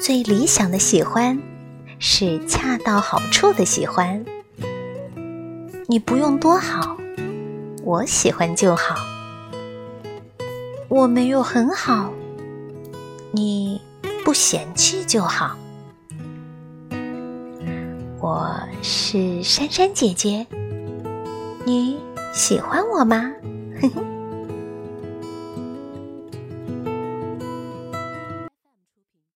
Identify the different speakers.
Speaker 1: 最理想的喜欢是恰到好处的喜欢。你不用多好，我喜欢就好。我没有很好，你不嫌弃就好。我是珊珊姐姐，你喜欢我吗？